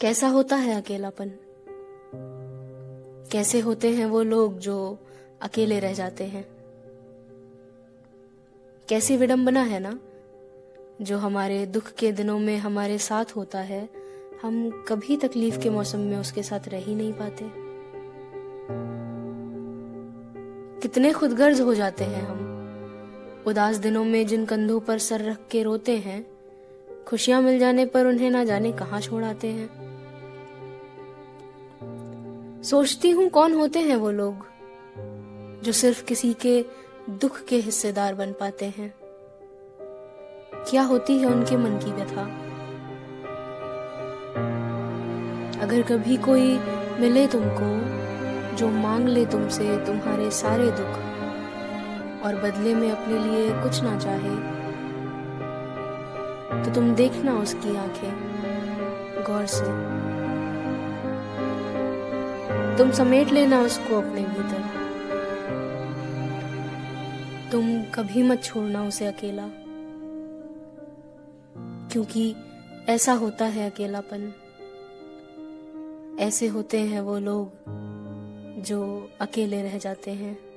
कैसा होता है अकेलापन? कैसे होते हैं वो लोग जो अकेले रह जाते हैं? कैसी विडंबना है ना, जो हमारे दुख के दिनों में हमारे साथ होता है, हम कभी तकलीफ़ के मौसम में उसके साथ रह ही नहीं पाते। कितने खुदगर्ज हो जाते हैं हम। उदास दिनों में जिन कंधों पर सर रख के रोते हैं, खुशियाँ मिल जाने पर उन्हें ना जाने कहाँ छोड़ाते हैं। सोचती हूँ कौन होते हैं वो लोग, जो सिर्फ़ किसी के दुख के हिस्सेदार बन पाते हैं। क्या होती है उनके मन की व्यथा? अगर कभी कोई मिले तुमको, जो मांग ले तुमसे तुम्हारे सारे दुख, और बदले में अपने लिए कुछ ना चाहे तो तुम देखना उसकी आँखें, गौर से। तुम समेट लेना उसको अपने भीतर। तुम कभी मत छोड़ना उसे अकेला। क्योंकि ऐसा होता है अकेलापन। ऐसे होते हैं वो लोग जो अकेले रह जाते हैं।